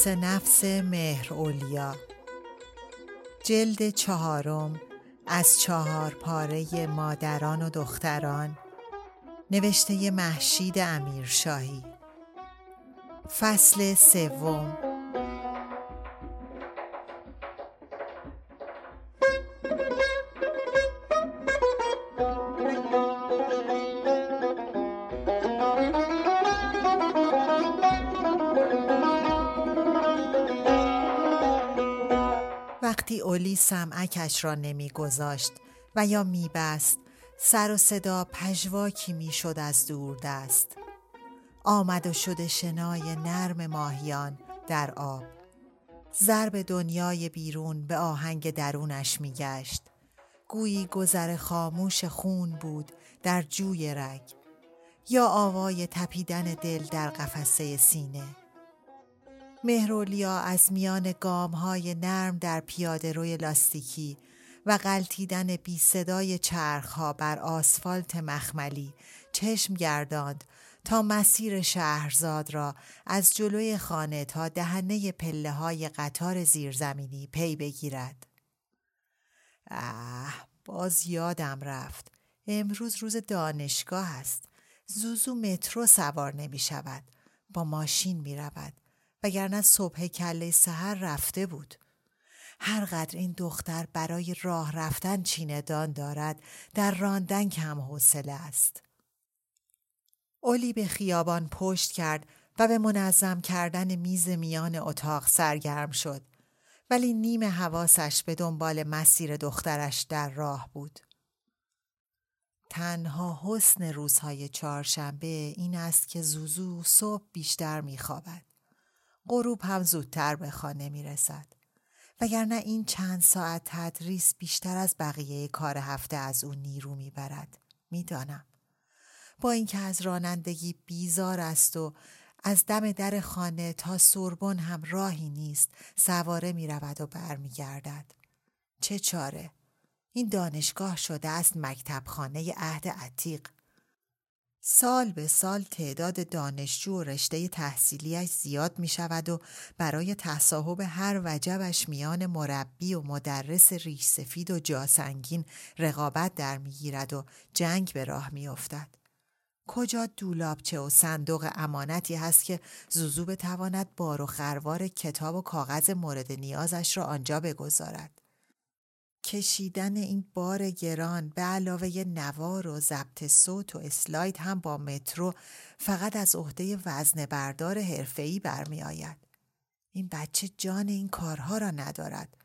حدیث نفس مهر اولیا. جلد چهارم از چهار پاره مادران و دختران. نوشته محشید امیرشاهی. فصل سوم. سمعکش را نمیگذاشت و یا میبست سر و صدا پژواکی می‌شد از دور دست آمد و شده شنای نرم ماهیان در آب. ضرب دنیای بیرون به آهنگ درونش میگشت. گویی گذر خاموش خون بود در جوی رگ. یا آوای تپیدن دل در قفسه سینه. مهرولیا از میان گام های نرم در پیاده روی لاستیکی و غلطیدن بی صدای چرخها بر آسفالت مخملی چشم گرداند تا مسیر شهرزاد را از جلوی خانه تا دهنه پله های قطار زیرزمینی پی بگیرد. اه باز یادم رفت. امروز روز دانشگاه است. زوزو مترو سوار نمی شود. با ماشین می رود. وگرنه صبح کله سهر رفته بود. هر قدر این دختر برای راه رفتن چیندان دارد در راندن کم حوصله است. اولی به خیابان پشت کرد و به منظم کردن میز میان اتاق سرگرم شد ولی نیم حواسش به دنبال مسیر دخترش در راه بود. تنها حسن روزهای چهارشنبه این است که زوزو صبح بیشتر میخوابد. غروب هم زودتر به خانه می رسد. وگرنه این چند ساعت تدریس بیشتر از بقیه کار هفته از او نیرو می‌برد. می‌دانم. با اینکه از رانندگی بیزار است و از دم در خانه تا سربن هم راهی نیست سواره می رود و برمیگردد. چه چاره؟ این دانشگاه شده است مکتب خانه عهد عتیق. سال به سال تعداد دانشجو و رشته تحصیلیش زیاد می شود و برای تصاحب هر وجبش میان مربی و مدرس ریش سفید و جاسنگین رقابت در می گیرد و جنگ به راه می افتد. کجا دولابچه و صندوق امانتی هست که زوزو بتواند بار و خروار کتاب و کاغذ مورد نیازش را آنجا بگذارد. کشیدن این بار گران به علاوه نوار و ضبط صوت و اسلاید هم با مترو فقط از عهده وزن بردار حرفه‌ای برمی آید. این بچه جان این کارها را ندارد.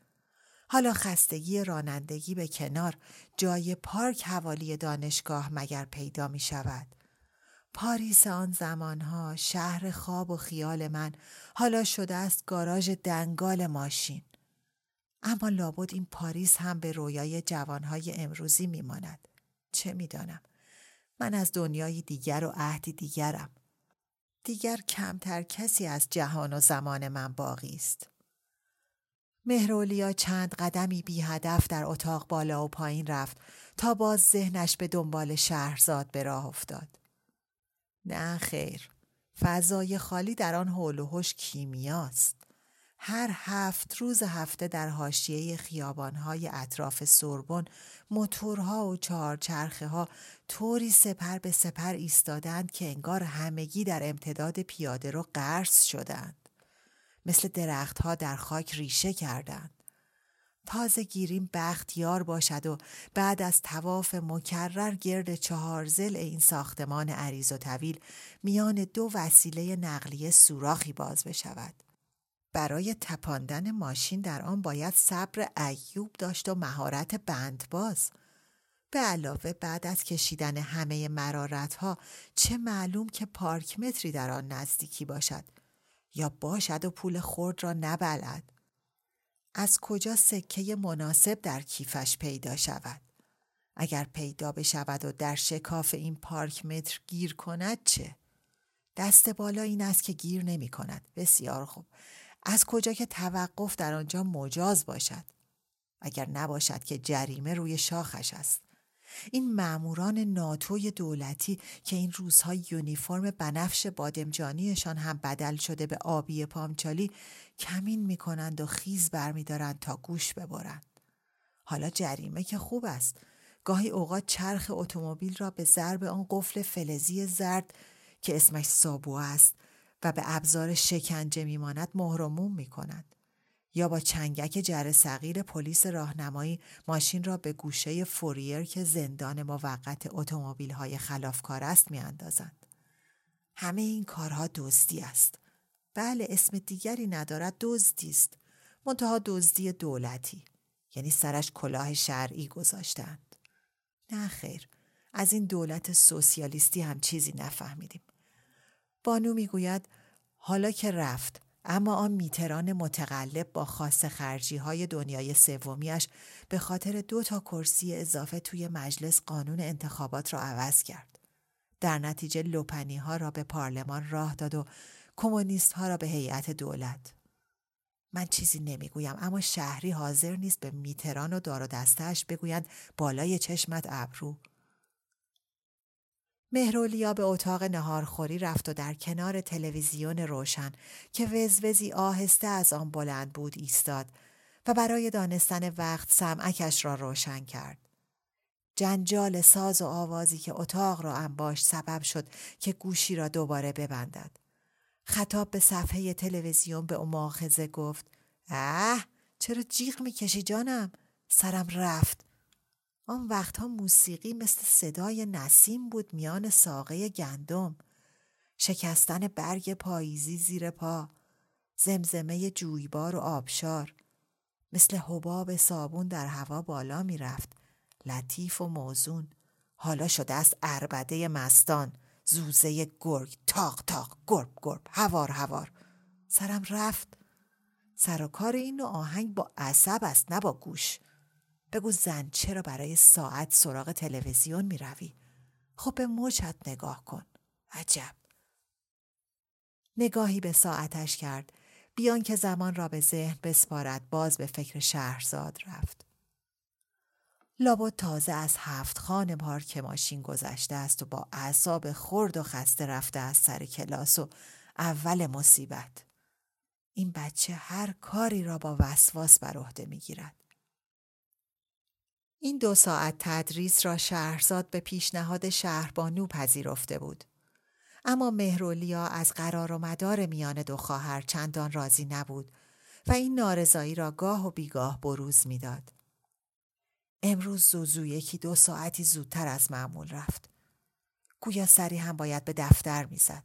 حالا خستگی رانندگی به کنار جای پارک حوالی دانشگاه مگر پیدا می شود. پاریس آن زمانها شهر خواب و خیال من حالا شده است گاراژ دنگال ماشین. اما لابد این پاریس هم به رویای جوانهای امروزی میماند. چه می‌دانم؟ من از دنیای دیگر و عهدی دیگرم. دیگر کمتر کسی از جهان و زمان من باقی است. مهرولیا چند قدمی بی هدف در اتاق بالا و پایین رفت تا باز ذهنش به دنبال شهرزاد به راه افتاد. نه خیر. فضای خالی در آن حول و حش کیمیاست. هر هفت روز هفته در حاشیه خیابانهای اطراف سربن موتورها و چهارچرخه ها طوری سپر به سپر ایستادند که انگار همگی در امتداد پیاده رو قرص شدند. مثل درختها در خاک ریشه کردند. تازه گیریم بختیار باشد و بعد از تواف مکرر گرد چهار زل این ساختمان عریض و طویل میان دو وسیله نقلیه سوراخی باز بشود. برای تپاندن ماشین در آن باید صبر ایوب داشت و مهارت بندباز. به علاوه بعد از کشیدن همه مرارت ها چه معلوم که پارک متری در آن نزدیکی باشد یا باشد و پول خورد را نبلد. از کجا سکه مناسب در کیفش پیدا شود؟ اگر پیدا بشود و در شکاف این پارک متر گیر کند چه؟ دست بالا این است که گیر نمی کند. بسیار خوب. از کجا که توقف در آنجا مجاز باشد؟ اگر نباشد که جریمه روی شاخش است. این معموران ناتوی دولتی که این روزها یونیفرم بنفش بادمجانیشان هم بدل شده به آبی پامچالی کمین می‌کنند و خیز برمیدارند تا گوش ببرند. حالا جریمه که خوب است. گاهی اوقات چرخ اتومبیل را به ضرب آن قفل فلزی زرد که اسمش سابو است و به ابزار شکنجه میماند مهرموم می کند. یا با چنگک جر صغیر پلیس راهنمایی ماشین را به گوشه فوریر که زندان موقت اتومبیل های خلافکار است میاندازند. همه این کارها دزدی است. بله اسم دیگری ندارد دزدی است. منتها دزدی دولتی. یعنی سرش کلاه شرعی گذاشتند. نه خیر. از این دولت سوسیالیستی هم چیزی نفهمیدیم. بانو می‌گوید حالا که رفت اما آن میتران متقلب با خاص خرجی های دنیای سومیش به خاطر دو تا کرسی اضافه توی مجلس قانون انتخابات را عوض کرد. در نتیجه لوپنی ها را به پارلمان راه داد و کمونیست ها را به هیئت دولت. من چیزی نمی‌گویم اما شهری حاضر نیست به میتران و دار و دستش بگویند بالای چشمت ابرو. مهرولیا به اتاق نهارخوری رفت و در کنار تلویزیون روشن که وزوزی آهسته از آن بلند بود ایستاد و برای دانستن وقت سمعکش را روشن کرد. جنجال ساز و آوازی که اتاق را انباش سبب شد که گوشی را دوباره ببندد. خطاب به صفحه تلویزیون به مؤاخذه گفت اه چرا جیغ می‌کشی جانم سرم رفت آن وقتها موسیقی مثل صدای نسیم بود میان ساقه گندم. شکستن برگ پاییزی زیر پا زمزمه جویبار و آبشار. مثل حباب صابون در هوا بالا می‌رفت. لطیف و موزون. حالا شده است اربده مستان. زوزه گرگ تاق تاق گرب گرب هوار هوار. سرم رفت. سر و کار این آهنگ با عصب است نه با گوش. بگو زن چرا برای ساعت سراغ تلویزیون می روی؟ خب به موچت نگاه کن. عجب. نگاهی به ساعتش کرد. بیان که زمان را به ذهن بسپارد باز به فکر شهرزاد رفت. لابد تازه از هفت خان پارک ماشین گذشته است و با اعصاب خرد و خسته رفته از سر کلاس و اول مصیبت. این بچه هر کاری را با وسواس بر عهده می‌گیرد. این دو ساعت تدریس را شهرزاد به پیشنهاد شهربانو پذیرفته بود. اما مهرولیا از قرار و مدار میان دو خواهر چندان راضی نبود و این نارضایی را گاه و بیگاه بروز می‌داد. امروز زوزو یکی دو ساعتی زودتر از معمول رفت. گویا سری هم باید به دفتر می‌زد.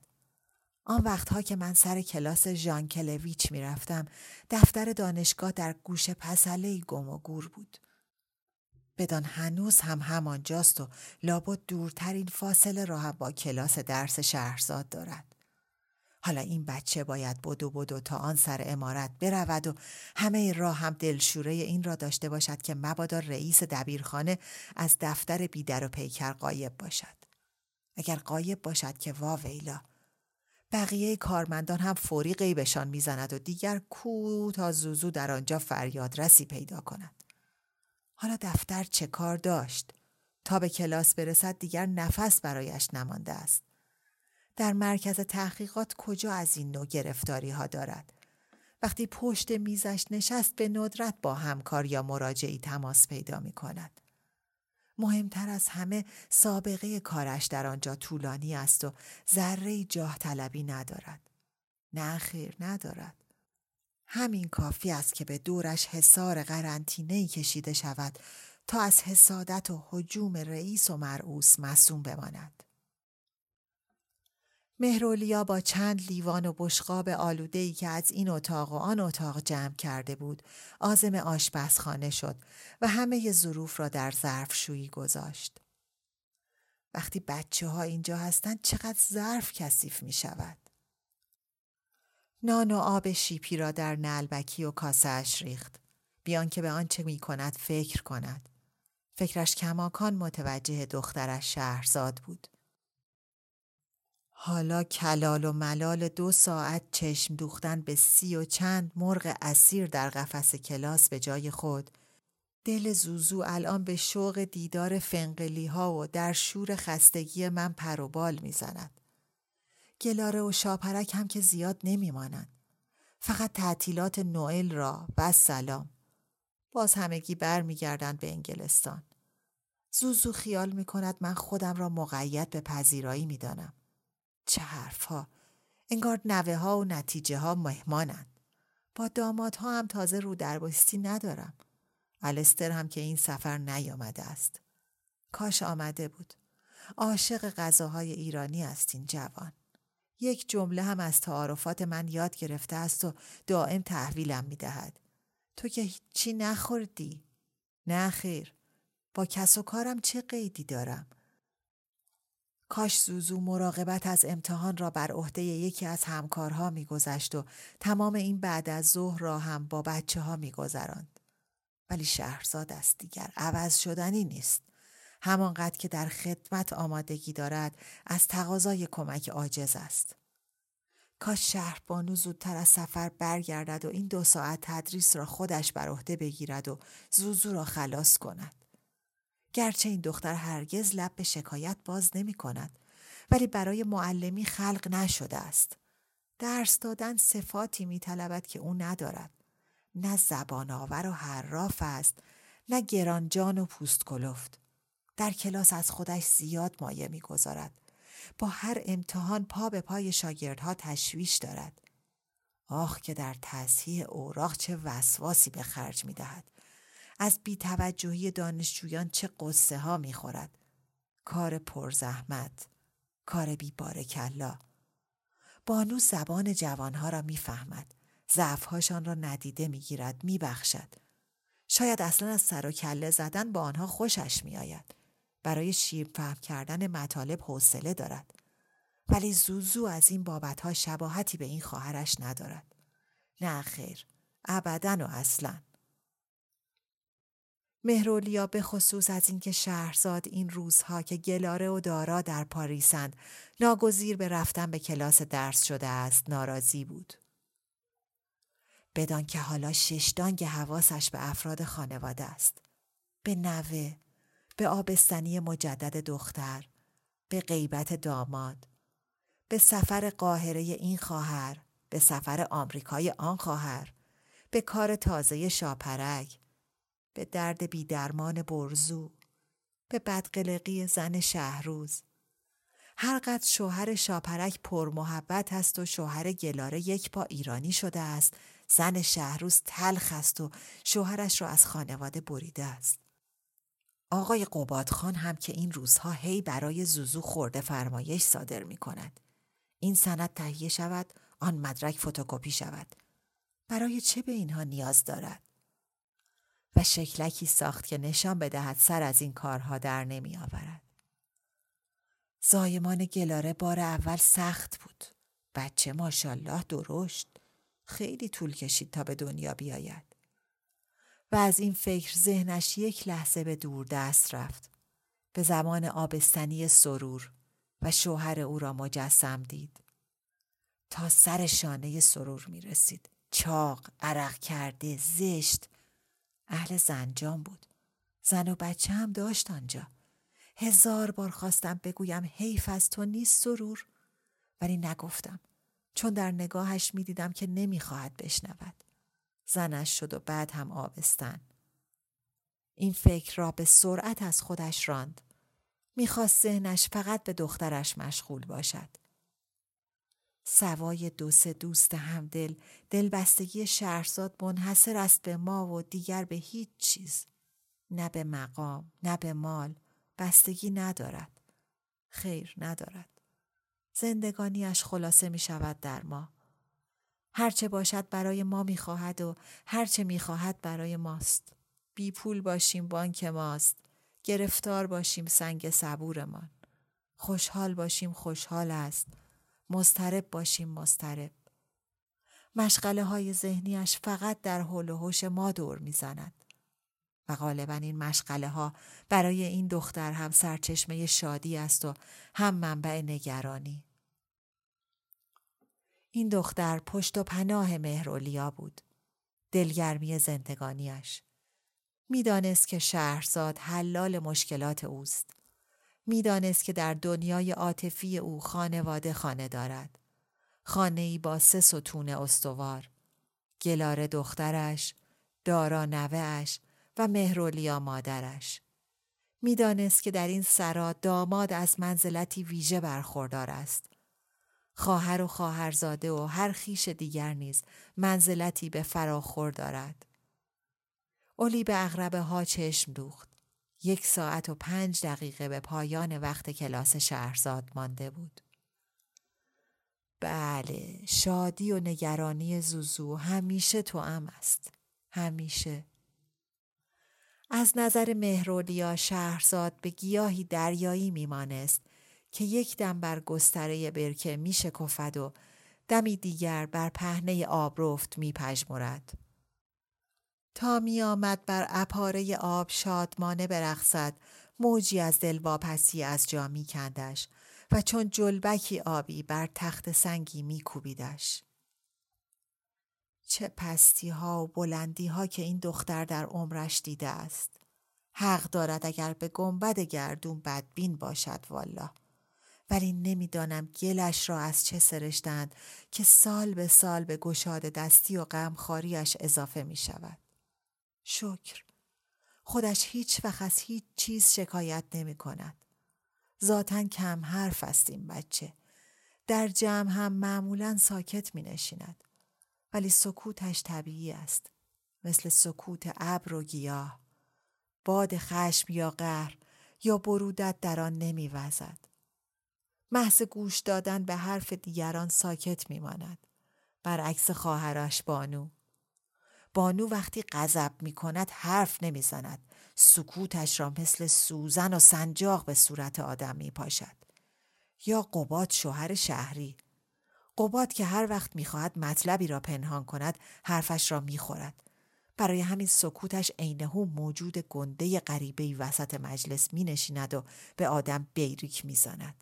آن وقتها که من سر کلاس ژان کلویچ می‌رفتم دفتر دانشگاه در گوش پسله گم و گور بود. بدان هنوز هم همانجاست و لابد دورترین فاصله را هم با کلاس درس شهرزاد دارد. حالا این بچه باید بدو بدو تا آن سر امارت برود و همه راه هم دلشوره این را داشته باشد که مبادا رئیس دبیرخانه از دفتر بیدر و پیکر قایب باشد. اگر قایب باشد که وا ویلا بقیه کارمندان هم فوری غیبشان می‌زند و دیگر کو تا زوزو در آنجا فریاد رسی پیدا کند. حالا دفتر چه کار داشت؟ تا به کلاس برسد دیگر نفس برایش نمانده است. در مرکز تحقیقات کجا از این نوع گرفتاری ها دارد؟ وقتی پشت میزش نشست به ندرت با همکار یا مراجعی تماس پیدا می کند. مهمتر از همه سابقه کارش در آنجا طولانی است و ذره جاه طلبی ندارد. نه خیر ندارد. همین کافی است که به دورش حصار قرنطینه کشیده شود تا از حسادت و حجوم رئیس و مرعوس مسوم بماند. مهرولیا با چند لیوان و بشقاب آلودهی که از این اتاق و آن اتاق جمع کرده بود آزم آشپزخانه شد و همه ظروف را در ظرفشویی گذاشت. وقتی بچه ها اینجا هستند چقدر ظرف کثیف می شود. نان و آب شیپی را در نلبکی و کاسهش ریخت. بیان که به آنچه می کند فکر کند. فکرش کماکان متوجه دخترش شهرزاد بود. حالا کلال و ملال دو ساعت چشم دوختن به سی و چند مرغ اسیر در قفس کلاس به جای خود دل زوزو الان به شوق دیدار فنقلی ها و در شور خستگی من پروبال می‌زند. گلاره و شاپرک هم که زیاد نمیمانند. فقط تعطیلات نوئل را و سلام. باز همگی برمیگردند به انگلستان. زوزو خیال می کند من خودم را مقید به پذیرایی می دانم. چه حرفها انگار نوه ها و نتیجه ها مهمانند با داماد ها هم تازه رو درباستی ندارم الستر هم که این سفر نیامده است کاش آمده بود عاشق غذاهای ایرانی است این جوان یک جمله هم از تعارفات من یاد گرفته است و دائم تحویلم می دهد. تو که هیچی نخوردی؟ نه خیر. با کس و کارم چه قیدی دارم؟ کاش زوزو مراقبت از امتحان را بر عهده یکی از همکارها میگذشت و تمام این بعد از ظهر را هم با بچه ها میگذراند. ولی شهرزاد است دیگر عوض شدنی نیست. همانقدر که در خدمت آمادگی دارد از تقاضای کمک عاجز است. کاش شهر بانو زودتر از سفر برگردد و این دو ساعت تدریس را خودش بر عهده بگیرد و زوزو را خلاص کند. گرچه این دختر هرگز لب به شکایت باز نمی کند ولی برای معلمی خلق نشده است. درس دادن صفاتی می طلبد که او ندارد. نه زبان آور و حراف است نه گرانجان و پوست کلفت. در کلاس از خودش زیاد مایه می‌گذارد. با هر امتحان پا به پای شاگردها تشویش دارد. آخ که در تصحیح اوراق چه وسواسی به خرج می دهد. از بیتوجهی دانشجویان چه قصه ها می خورد. کار پرزحمت. کار بیبارکلا. بانو زبان جوانها را می‌فهمد. ضعفهاشان را ندیده می‌گیرد میبخشد شاید اصلا از سر و کله زدن با آنها خوشش میآید برای شیر فهم کردن مطالب حوصله دارد ولی زوزو از این بابتها شباهتی به این خواهرش ندارد نه خیر ابدا و اصلا مهرولیا به خصوص از اینکه شهرزاد این روزها که گلاره و دارا در پاریسند ناگزیر به رفتن به کلاس درس شده است ناراضی بود. بدان که حالا ششدانگ حواسش به افراد خانواده است. به نوه، به آبستنی مجدد دختر، به غیبت داماد، به سفر قاهره این خواهر، به سفر آمریکای آن خواهر، به کار تازه شاپرک، به درد بیدرمان برزو به بدقلقی زن شهروز. هرقدر شوهر شاپرک پر محبت است و شوهر گلاره یک پا ایرانی شده است زن شهروز تلخ است و شوهرش را از خانواده بریده است. آقای قبادخان هم که این روزها هی برای زوزو خورده فرمایش صادر می کند. این سند تهیه شود آن مدرک فتوکپی شود برای چه به اینها نیاز دارد و شکلکی ساخت که نشان بدهد سر از این کارها در نمی آورد. زایمان گلاره بار اول سخت بود. بچه ماشالله درشت. خیلی طول کشید تا به دنیا بیاید. و از این فکر ذهنش یک لحظه به دور دست رفت. به زمان آبستنی سرور و شوهر او را مجسم دید. تا سر شانه سرور می رسید. چاق، عرق کرده، زشت اهل زنجان بود. زن و بچه هم داشت آنجا. هزار بار خواستم بگویم حیف از تو نیست سرور ولی نگفتم. چون در نگاهش می دیدم که نمی‌خواهد بشنود. زنش شد و بعد هم آبستن. این فکر را به سرعت از خودش راند. می‌خواست ذهنش فقط به دخترش مشغول باشد. سوای دو سه دوست همدل دلبستگی شهرزاد منحصر است به ما و دیگر به هیچ چیز. نه به مقام، نه به مال، بستگی ندارد. خیر ندارد. زندگانیش خلاصه می شود در ما. هرچه باشد برای ما می خواهد و هرچه می خواهد برای ماست. بی پول باشیم بانک ماست. گرفتار باشیم سنگ صبورمان. خوشحال باشیم خوشحال است. مسترب باشیم مسترب. مشغله های ذهنیش فقط در حول و حوش ما دور می‌زند. و غالبا این مشغله ها برای این دختر هم سرچشمه شادی است و هم منبع نگرانی. این دختر پشت و پناه مهرولیا بود. دلگرمی زندگانیش. می‌دانست که شهرزاد حلال مشکلات اوست. می‌دانست که در دنیای عاطفی او خانواده خانه دارد. خانه ای با سه ستون استوار. گلار دخترش، دارا نوهش و مهرولیا مادرش. می‌دانست که در این سرا داماد از منزلتی ویژه برخوردار است. خواهر و خواهرزاده و هر خیش دیگر نیز منزلتی به فراخور دارد. اولی به اغربه ها چشم دوخت. یک ساعت و پنج دقیقه به پایان وقت کلاس شهرزاد مانده بود. بله، شادی و نگرانی زوزو همیشه تو ام است. همیشه. از نظر مهرولیا شهرزاد به گیاهی دریایی میمانست که یک دم بر گستره برکه می شکفد و دمی دیگر بر پهنه آبرفت می پجمرد. تا می آمد بر اپاره آب شادمانه برخصد موجی از دلواپسی از جا می کندش و چون جلبکی آبی بر تخت سنگی می کوبیدش. چه پستی ها و بلندی ها که این دختر در عمرش دیده است. حق دارد اگر به گنبد گردون بدبین باشد والا. ولی نمی‌دانم گلش را از چه سرشتند که سال به سال به گشاد دستی و غمخواریش اضافه می شود. شکر. خودش هیچ وقت از هیچ چیز شکایت نمی کند. ذاتا کم حرف است این بچه. در جمع هم معمولا ساکت می نشیند. ولی سکوتش طبیعی است. مثل سکوت ابر و گیاه. باد خشم یا قهر یا برودت در آن نمی وزد. محض گوش دادن به حرف دیگران ساکت می ماند. برعکس خواهرش بانو. بانو وقتی غضب می کند حرف نمی زند. سکوتش را مثل سوزن و سنجاق به صورت آدم می پاشد. یا قباد شوهر شهری. قباد که هر وقت می‌خواهد مطلبی را پنهان کند حرفش را می‌خورد برای همین سکوتش عینهو موجود گنده غریبه وسط مجلس می نشیند و به آدم بیریک می‌زند.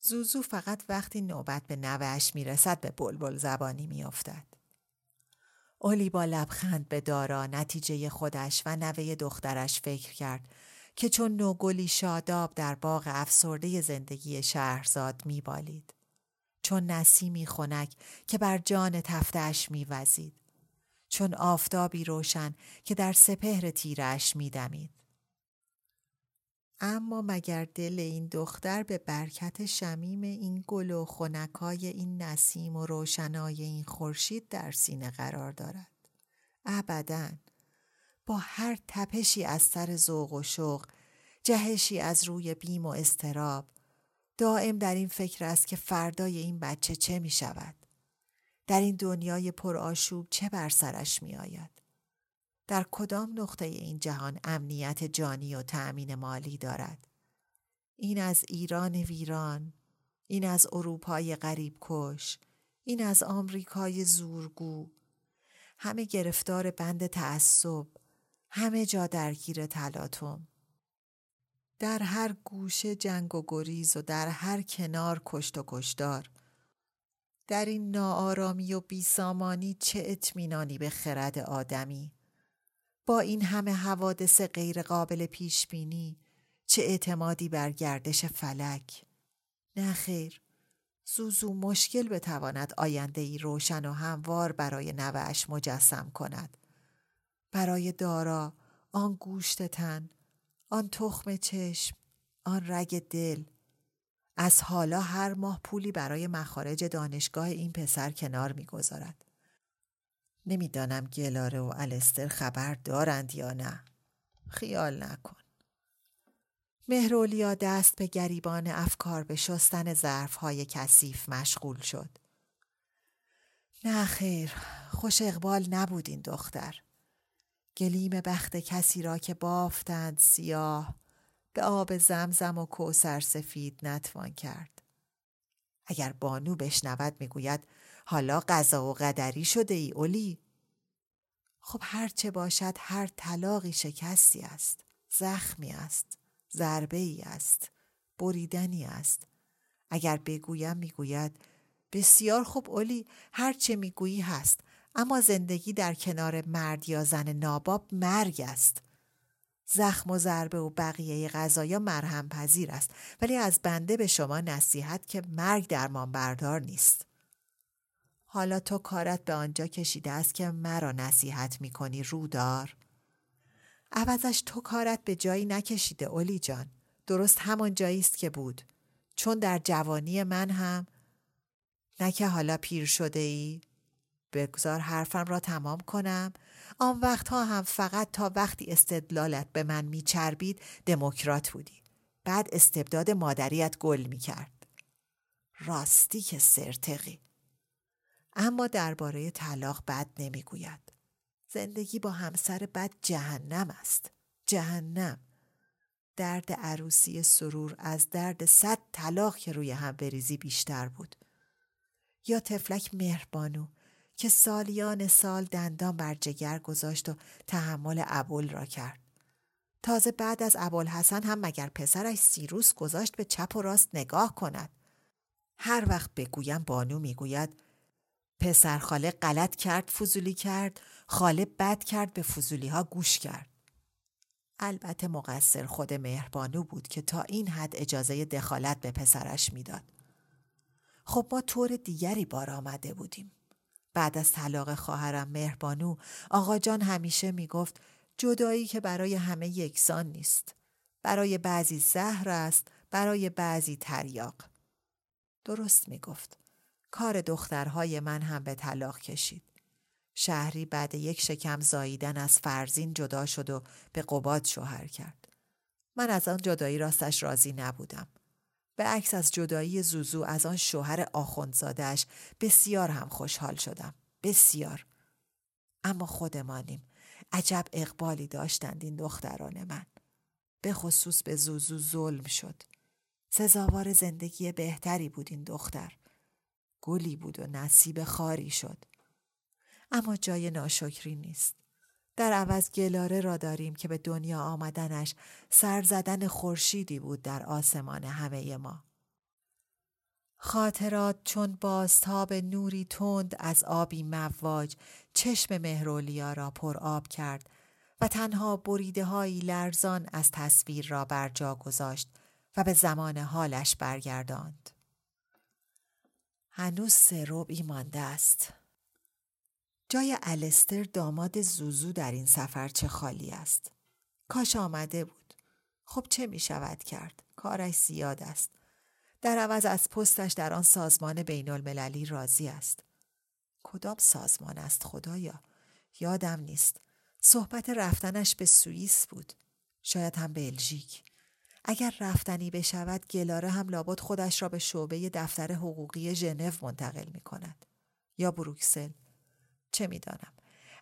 زوزو فقط وقتی نوبت به نوهش می‌رسد به بلبل زبانی میافتد. اولی با لبخند به دارا نتیجه خودش و نوه دخترش فکر کرد که چون نوگلی شاداب در باغ افسرده زندگی شهرزاد میبالید. چون نسیمی خنک که بر جان تفتش میوزید. چون آفتابی روشن که در سپهر تیرش میدمید. اما مگر دل این دختر به برکت شمیم این گل و خنکای این نسیم و روشنای این خورشید در سینه قرار دارد؟ ابدا. با هر تپشی از سر ذوق و شوق جهشی از روی بیم و استراب دائم در این فکر است که فردای این بچه چه می شود در این دنیای پرآشوب چه بر سرش می آید در کدام نقطه این جهان امنیت جانی و تأمین مالی دارد؟ این از ایران ویران این از اروپای غریب کش این از آمریکای زورگو. همه گرفتار بند تعصب همه جا درگیر تلاطم. در هر گوشه جنگ و گریز و در هر کنار کشت و کشدار در این ناآرامی و بیسامانی چه اطمینانی به خرد آدمی؟ با این همه حوادث غیرقابل پیش بینی چه اعتمادی بر گردش فلک نه خیر زوزو مشکل بتواند آینده ای روشن و هموار برای نوهش مجسم کند. برای دارا آن گوشت تن، آن تخم چشم، آن رگ دل. از حالا هر ماه پولی برای مخارج دانشگاه این پسر کنار می‌گذارد. نمی‌دانم گلاره و الستر خبر دارند یا نه. خیال نکن. مهرولیا دست به گریبان افکار به شستن ظرفهای کثیف مشغول شد. نه خیر، خوش اقبال نبود این دختر. گلیم بخت کسی را که بافتند سیاه به آب زمزم و کوسر سفید نتوان کرد. اگر بانو بشنود می‌گوید حالا قضا و قدری شده ای اولی؟ خب هرچه باشد هر طلاقی شکستی است زخمی است ضربه ای است بریدنی است. اگر بگویم می‌گوید بسیار خوب اولی هرچه می‌گویی هست اما زندگی در کنار مرد یا زن ناباب مرگ است. زخم و ضربه و بقیه غذایا مرهم پذیر است ولی از بنده به شما نصیحت که مرگ درمان بردار نیست. حالا تو کارت به آنجا کشیده است که مرا نصیحت می کنی رودار. عوضش تو کارت به جایی نکشیده اولی جان. درست همان جایی است که بود. چون در جوانی من هم. نه که حالا پیر شده ای بگذار حرفم را تمام کنم. آن وقتها هم فقط تا وقتی استدلالت به من میچربید دموکرات بودی. بعد استبداد مادریت گل می‌کرد. راستی که سرتقی. اما درباره طلاق بد نمی‌گوید زندگی با همسر بد جهنم است جهنم درد عروسی سرور از درد صد طلاق که روی هم بریزی بیشتر بود یا تفلک مهربانو که سالیان سال دندان بر جگر گذاشت و تحمل ابول را کرد. تازه بعد از ابوالحسن هم مگر پسرش سیروس گذاشت به چپ و راست نگاه کند. هر وقت بگویم بانو می‌گوید پسر خاله غلط کرد فضولی کرد خاله بد کرد به فضولی ها گوش کرد. البته مقصر خود مهربانو بود که تا این حد اجازه دخالت به پسرش می‌داد. خب ما طور دیگری بار آمده بودیم. بعد از طلاق خواهرم مهربانو آقا جان همیشه می‌گفت جدایی که برای همه یکسان نیست. برای بعضی زهر است، برای بعضی تریاق. درست می‌گفت. کار دخترهای من هم به طلاق کشید. شهری بعد یک شکم زاییدن از فرزین جدا شد و به قباد شوهر کرد. من از آن جدایی راستش راضی نبودم. به عکس از جدایی زوزو از آن شوهر آخوندزادش بسیار هم خوشحال شدم. بسیار. اما خودمانیم. عجب اقبالی داشتند این دختران من. به خصوص به زوزو ظلم شد. سزاوار زندگی بهتری بود این دختر. گلی بود و نصیب خاری شد. اما جای ناشکری نیست. در عوض گلاره را داریم که به دنیا آمدنش سر زدن خورشیدی بود در آسمان همه ما. خاطرات چون بازتاب نوری تند از آبی مواج چشم مهرولیا را پر آب کرد و تنها بریده هایی لرزان از تصویر را بر جا گذاشت و به زمان حالش برگرداند. هنوز سه ربعی مانده است. جای الستر داماد زوزو در این سفر چه خالی است. کاش آمده بود. خب چه می شود کرد؟ کارش زیاد است. در عوض از پستش در آن سازمان بین المللی راضی است. کدام سازمان است خدایا؟ یادم نیست. صحبت رفتنش به سوئیس بود. شاید هم بلژیک. اگر رفتنی بشود گلاره هم لابد خودش را به شعبه دفتر حقوقی ژنو منتقل می کند. یا بروکسل. چه می‌دانم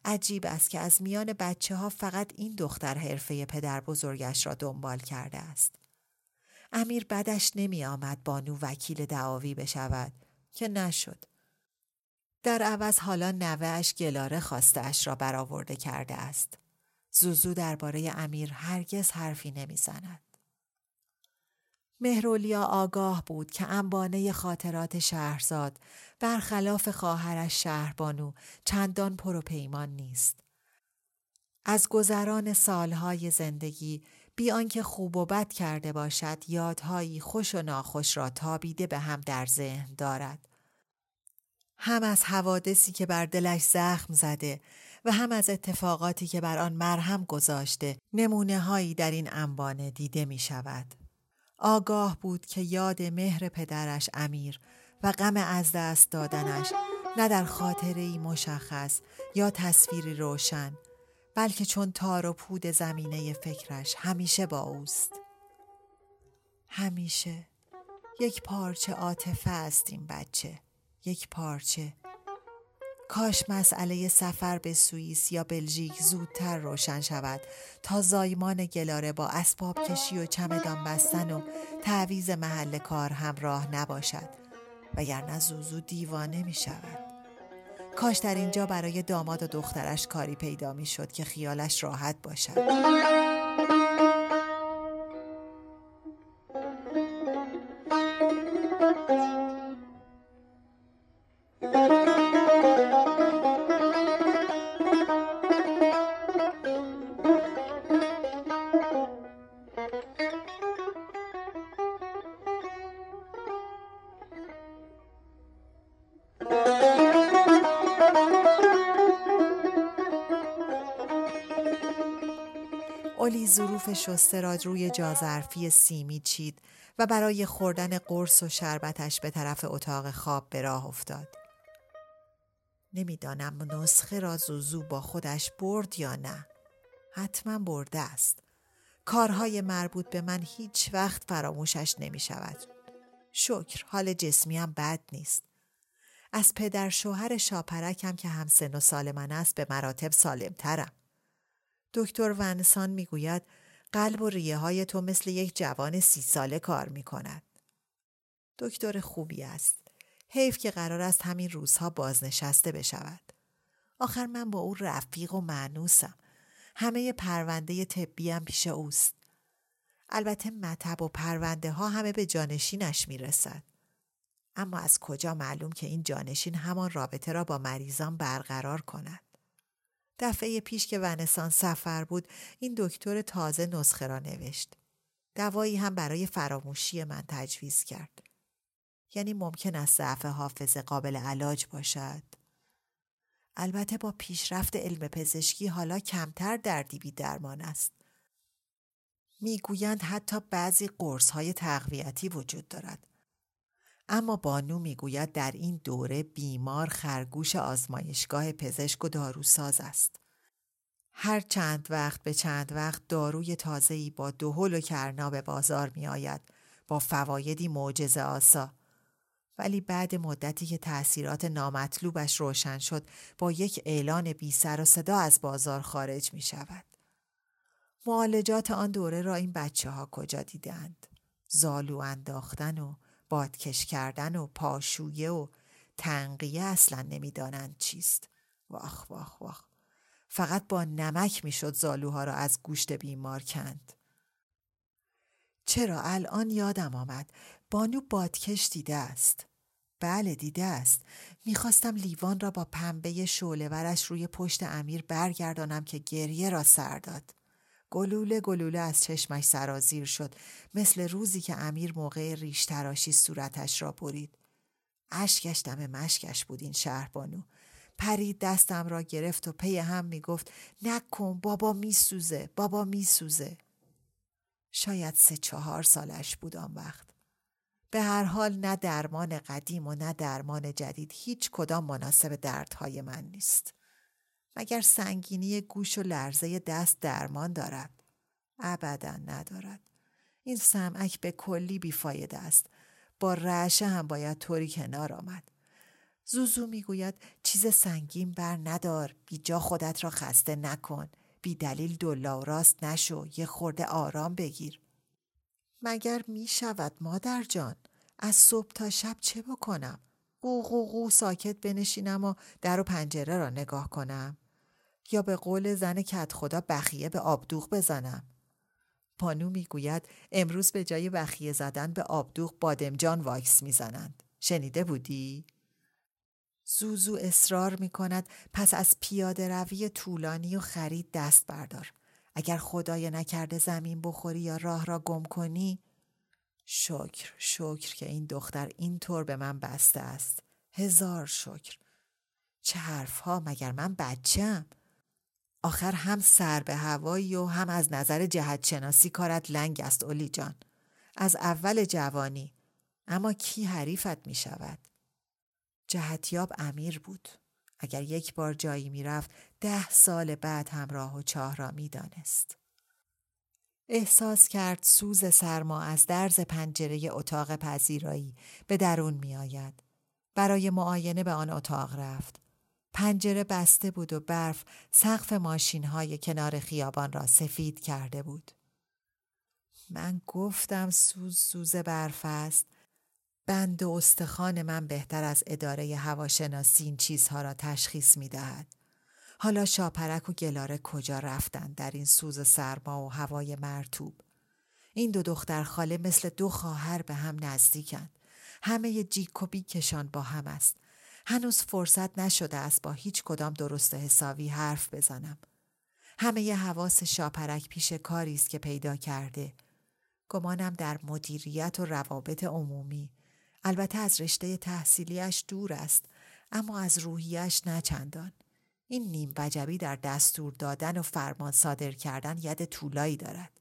عجیب است که از میان بچه ها فقط این دختر حرفه پدر بزرگش را دنبال کرده است. امیر بدش نمی آمد بانو وکیل دعاوی بشود که نشد. در عوض حالا نوهش گلاره خواستش را برآورده کرده است. زوزو درباره امیر هرگز حرفی نمی‌زند. مهرولیا آگاه بود که انبانه خاطرات شهرزاد برخلاف خواهرش شهربانو چندان پر و پیمان نیست. از گذران سالهای زندگی بی آنکه خوب و بد کرده باشد یادهایی خوش و ناخوش را تابیده به هم در ذهن دارد هم از حوادثی که بر دلش زخم زده و هم از اتفاقاتی که بر آن مرهم گذاشته نمونه هایی در این انبانه دیده می شود. آگاه بود که یاد مهر پدرش امیر و غم از دست دادنش نه در خاطره ای مشخص یا تصویری روشن بلکه چون تار و پود زمینه فکرش همیشه با اوست. همیشه یک پارچه عاطفه است این بچه. یک پارچه کاش مسئله سفر به سوئیس یا بلژیک زودتر روشن شود تا زایمان گلاره با اسباب کشی و چمدان بستن و تعویز محل کار همراه نباشد. وگرنه زوزو دیوانه می شود. کاش در اینجا برای داماد و دخترش کاری پیدا می شد که خیالش راحت باشد. شسته را روی جازرفی سیمی چید و برای خوردن قرص و شربتش به طرف اتاق خواب به راه افتاد. نمی‌دانم نسخه را زوزو با خودش برد یا نه. حتما برده است. کارهای مربوط به من هیچ وقت فراموشش نمی شود. شکر حال جسمیم بد نیست. از پدر شوهر شاپرکم که هم سن و سال من است به مراتب سالمترم. دکتر ونسان می‌گوید قلب و ریه های تو مثل یک جوان سی ساله کار می کند. دکتر خوبی است. حیف که قرار است همین روزها بازنشسته بشود. آخر من با او رفیق و معنوسم. همه پرونده طبی هم پیش اوست. البته مطب و پرونده ها همه به جانشینش می رسد. اما از کجا معلوم که این جانشین همان رابطه را با مریضان برقرار کند؟ دفعه پیش که ونسان سفر بود این دکتر تازه نسخه را نوشت. دوایی هم برای فراموشی من تجویز کرد. یعنی ممکن است ضعف حافظه قابل علاج باشد. البته با پیشرفت علم پزشکی حالا کمتر دردی بی درمان است. می‌گویند حتی بعضی قرص های تقویتی وجود دارد. اما بانو می‌گوید در این دوره بیمار خرگوش آزمایشگاه پزشک و داروساز است. هر چند وقت به چند وقت داروی تازه‌ای با دهل و کرنا به بازار می آید با فوایدی معجزه آسا. ولی بعد مدتی که تأثیرات نامطلوبش روشن شد با یک اعلان بی سر و صدا از بازار خارج می شود. معالجات آن دوره را این بچه ها کجا دیدند؟ زالو انداختن و بادکش کردن و پاشویه و تنقیه اصلا نمی‌دانند چیست. واخ واخ واخ. فقط با نمک می‌شد زالوها را از گوشت بیمار کند. چرا؟ الان یادم آمد. بانو بادکش دیده است. بله دیده است. می‌خواستم لیوان را با پنبه شولورش روی پشت امیر برگردانم که گریه را سر داد. گلوله گلوله از چشمش سرازیر شد مثل روزی که امیر موقع ریش تراشی صورتش را برید. اشکش دم مشکش بود این شهربانو. پرید دستم را گرفت و پی هم می‌گفت نکن بابا میسوزه بابا میسوزه. شاید سه چهار سالش بود آن وقت. به هر حال نه درمان قدیم و نه درمان جدید هیچ کدام مناسب دردهای من نیست. مگر سنگینی گوش و لرزه دست درمان دارد؟ ابدا ندارد. این سمعک به کلی بیفایده است. با رعشه هم باید طوری کنار آمد. زوزو می‌گوید چیز سنگین بر ندار بی جا خودت را خسته نکن بی دلیل دلا و راست نشو یه خورده آرام بگیر مگر می شود مادر جان از صبح تا شب چه بکنم قو قو قو ساکت بنشینم و در و پنجره را نگاه کنم یا به قول زن کت خدا بخیه به آبدوغ بزنم. پانو می‌گوید امروز به جای بخیه زدن به آبدوغ بادمجان واکس می‌زنند. شنیده بودی؟ زوزو اصرار می کند پس از پیاده روی طولانی و خرید دست بردار. اگر خدای نکرده زمین بخوری یا راه را گم کنی شکر شکر که این دختر اینطور به من بسته است هزار شکر چه حرفها مگر من بچم آخر هم سر به هوایی و هم از نظر جهت شناسی کارت لنگ است اولی جان از اول جوانی اما کی حریفت می شود جهتیاب امیر بود اگر یک بار جایی می‌رفت ده سال بعد هم راه و چاه را می دانست. احساس کرد سوز سرما از درز پنجره اتاق پذیرایی به درون می آید. برای معاینه به آن اتاق رفت. پنجره بسته بود و برف سقف ماشین های کنار خیابان را سفید کرده بود. من گفتم سوز سوز برف است بند و استخوان من بهتر از اداره هواشناسی این چیزها را تشخیص می دهد. حالا شاپرک و گلاره کجا رفتند در این سوز سرما و هوای مرتوب. این دو دختر خاله مثل دو خواهر به هم نزدیکند. همه جیک و بیکشان با هم است. هنوز فرصت نشده است با هیچ کدام درست حسابی حرف بزنم. همه ی حواس شاپرک پیش کاری است که پیدا کرده. گمانم در مدیریت و روابط عمومی البته از رشته تحصیلیش دور است اما از روحیش نچندان این نیم وجبی در دستور دادن و فرمان صادر کردن ید طولایی دارد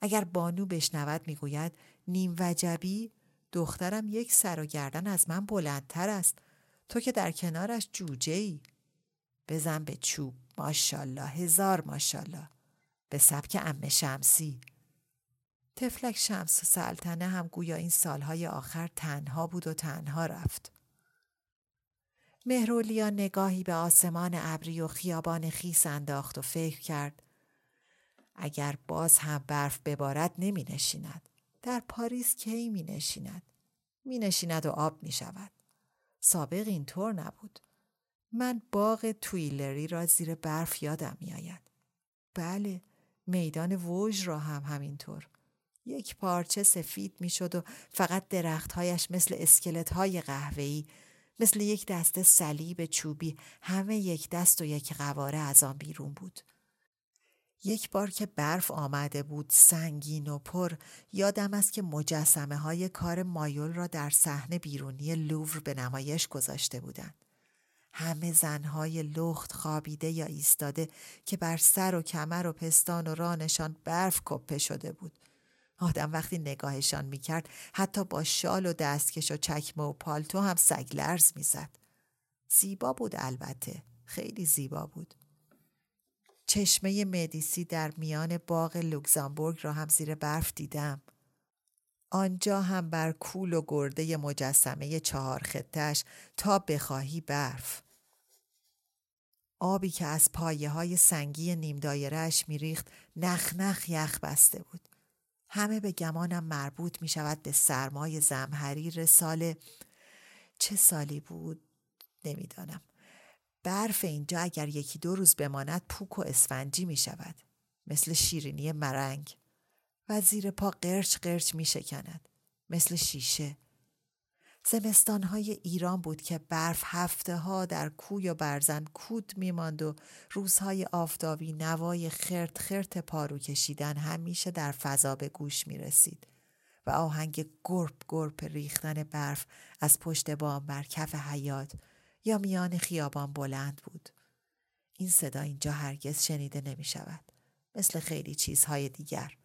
اگر بانو بشنود می‌گوید نیم وجبی دخترم یک سر و گردن از من بلندتر است تو که در کنارش جوجه ای بزن به چوب ماشالله هزار ماشالله به سبک ام شمسی تفلک شمس و سلطنه هم گویا این سالهای آخر تنها بود و تنها رفت. مهرولیا نگاهی به آسمان ابری و خیابان خیس انداخت و فکر کرد اگر باز هم برف ببارد نمی نشیند. در پاریس کی می نشیند؟ می نشیند و آب می شود. سابق اینطور نبود. من باغ تویلری را زیر برف یادم می آید. بله میدان ووژ را هم همینطور. یک پارچه سفید می‌شد و فقط درختهایش مثل اسکلت های قهوه‌ای مثل یک دسته صلیب چوبی همه یک دست و یک قواره از آن بیرون بود. یک بار که برف آمده بود سنگین و پر یادم است که مجسمه های کار مایول را در صحنه بیرونی لوور به نمایش گذاشته بودند. همه زنهای لخت خوابیده یا ایستاده که بر سر و کمر و پستان و رانشان برف کپه شده بود. آدم وقتی نگاهشان می‌کرد حتی با شال و دستکش و چکمه و پالتو هم سگلرز می‌زد. زیبا بود البته. خیلی زیبا بود. چشمه مدیسی در میان باغ لوکزامبورگ را هم زیر برف دیدم. آنجا هم بر کول و گرده مجسمه چهار خطش تا بخواهی برف. آبی که از پایه های سنگی نیم دایرش میریخت نخ نخ یخ بسته بود. همه به گمانم مربوط می شود به سرمای زمحریر سال چه سالی بود نمی‌دانم برف اینجا اگر یکی دو روز بماند پوک و اسفنجی می شود. مثل شیرینی مرنگ. و زیر پا قرچ قرچ می شکند. مثل شیشه. زمستانهای ایران بود که برف هفته ها در کوی و برزن کود میماند و روزهای آفتابی نوای خرت خرت پارو کشیدن همیشه در فضا به گوش می رسید. و آهنگ گرپ گرپ ریختن برف از پشت بام بر کف حیات یا میان خیابان بلند بود. این صدا اینجا هرگز شنیده نمی شود. مثل خیلی چیزهای دیگر.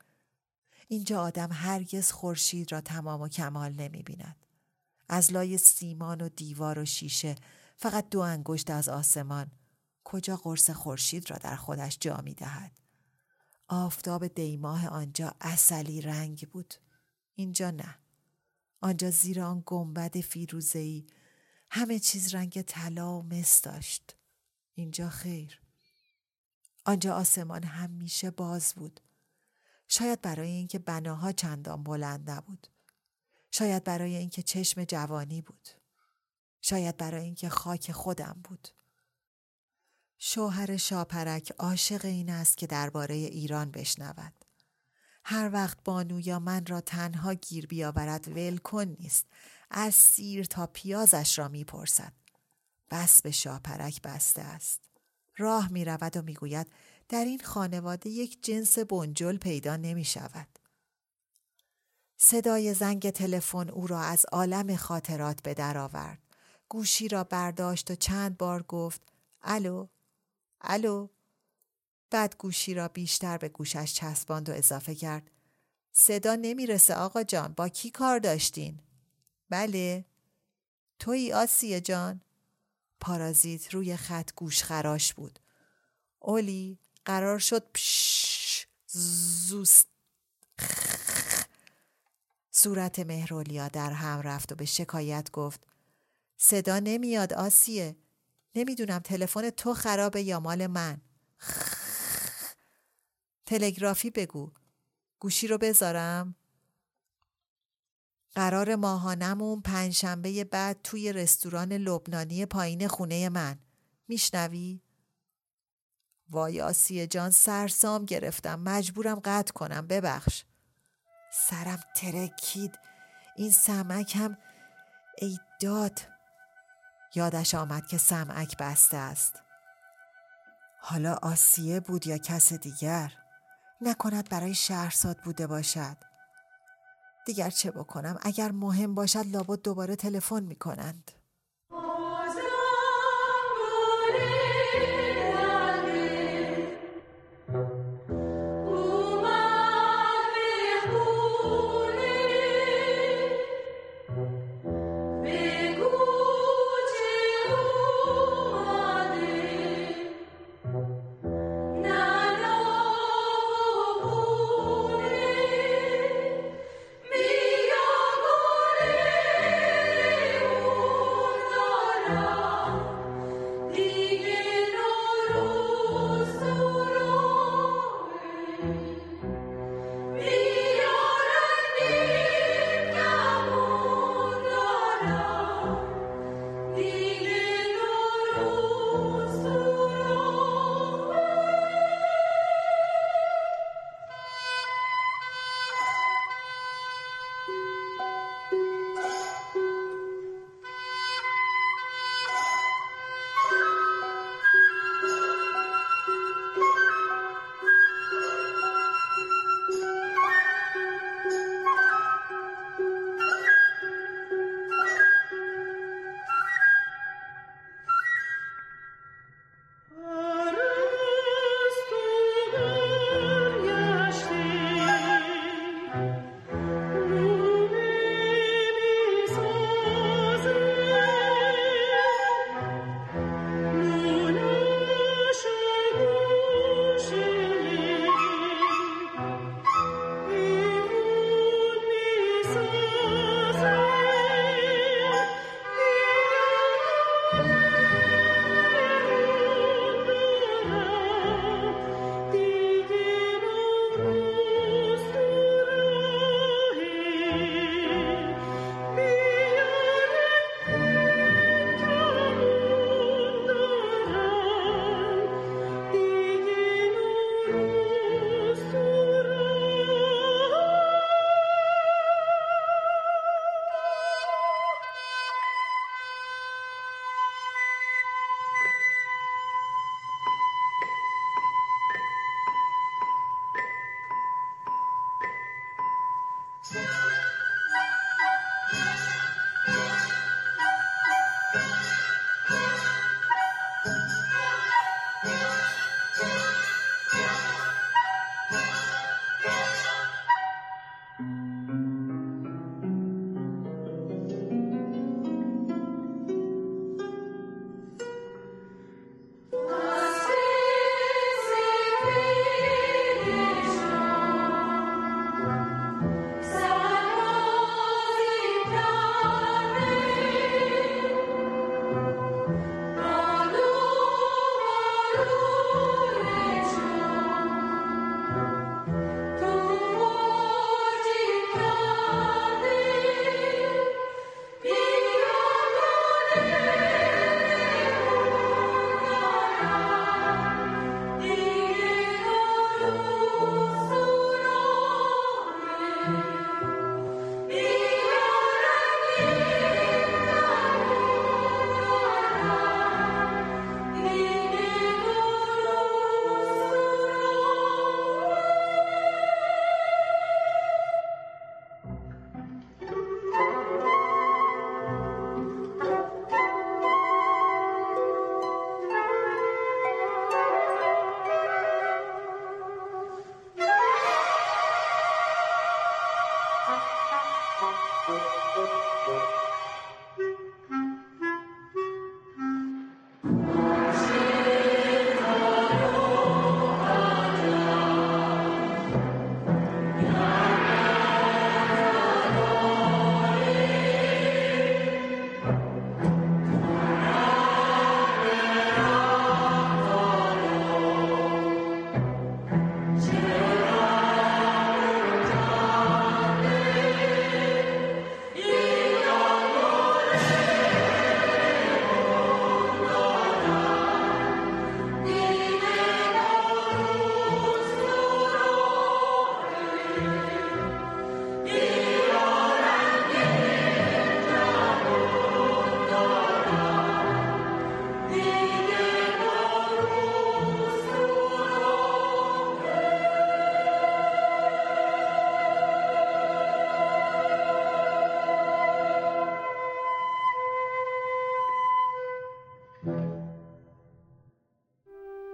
اینجا آدم هرگز خورشید را تمام و کمال نمی بیند. از لای سیمان و دیوار و شیشه فقط دو انگشت از آسمان کجا قرص خورشید را در خودش جا می دهد. آفتاب دیماه آنجا اصلی رنگ بود. اینجا نه. آنجا زیر آن گنبد فیروزهی همه چیز رنگ طلا و مس داشت. اینجا خیر. آنجا آسمان همیشه باز بود. شاید برای اینکه بناها چندان بلند نبود. شاید برای اینکه چشم جوانی بود. شاید برای اینکه خاک خودم بود. شوهر شاپرک عاشق این است که درباره ایران بشنود. هر وقت بانو یا من را تنها گیر بیاورد ولکن نیست. از سیر تا پیازش را می‌پرسد. بس به شاپرک بسته است. راه می رود و می‌گوید در این خانواده یک جنس بنجل پیدا نمی شود. صدای زنگ تلفن او را از عالم خاطرات به در آورد. گوشی را برداشت و چند بار گفت الو الو بعد گوشی را بیشتر به گوشش چسباند و اضافه کرد صدا نمی‌رسه آقا جان با کی کار داشتین؟ بله. توی آسیه جان. پارازیت روی خط گوش خراش بود. اولی قرار شد پش زوست. صورت مهرولیا در هم رفت و به شکایت گفت. صدا نمیاد آسیه. نمی‌دونم تلفن تو خرابه یا مال من. تلگرافی بگو. گوشی رو بذارم. قرار ماهانمون پنجشنبه بعد توی رستوران لبنانی پایین خونه من. میشنوی؟ وای آسیه جان سرسام گرفتم. مجبورم قطع کنم. ببخش. سرم ترکید. این سمک هم ای داد. یادش آمد که سمعک بسته است. حالا آسیه بود یا کس دیگر؟ نکند برای شهرزاد بوده باشد. دیگر چه بکنم؟ اگر مهم باشد لابد دوباره تلفن می کنند Thank you.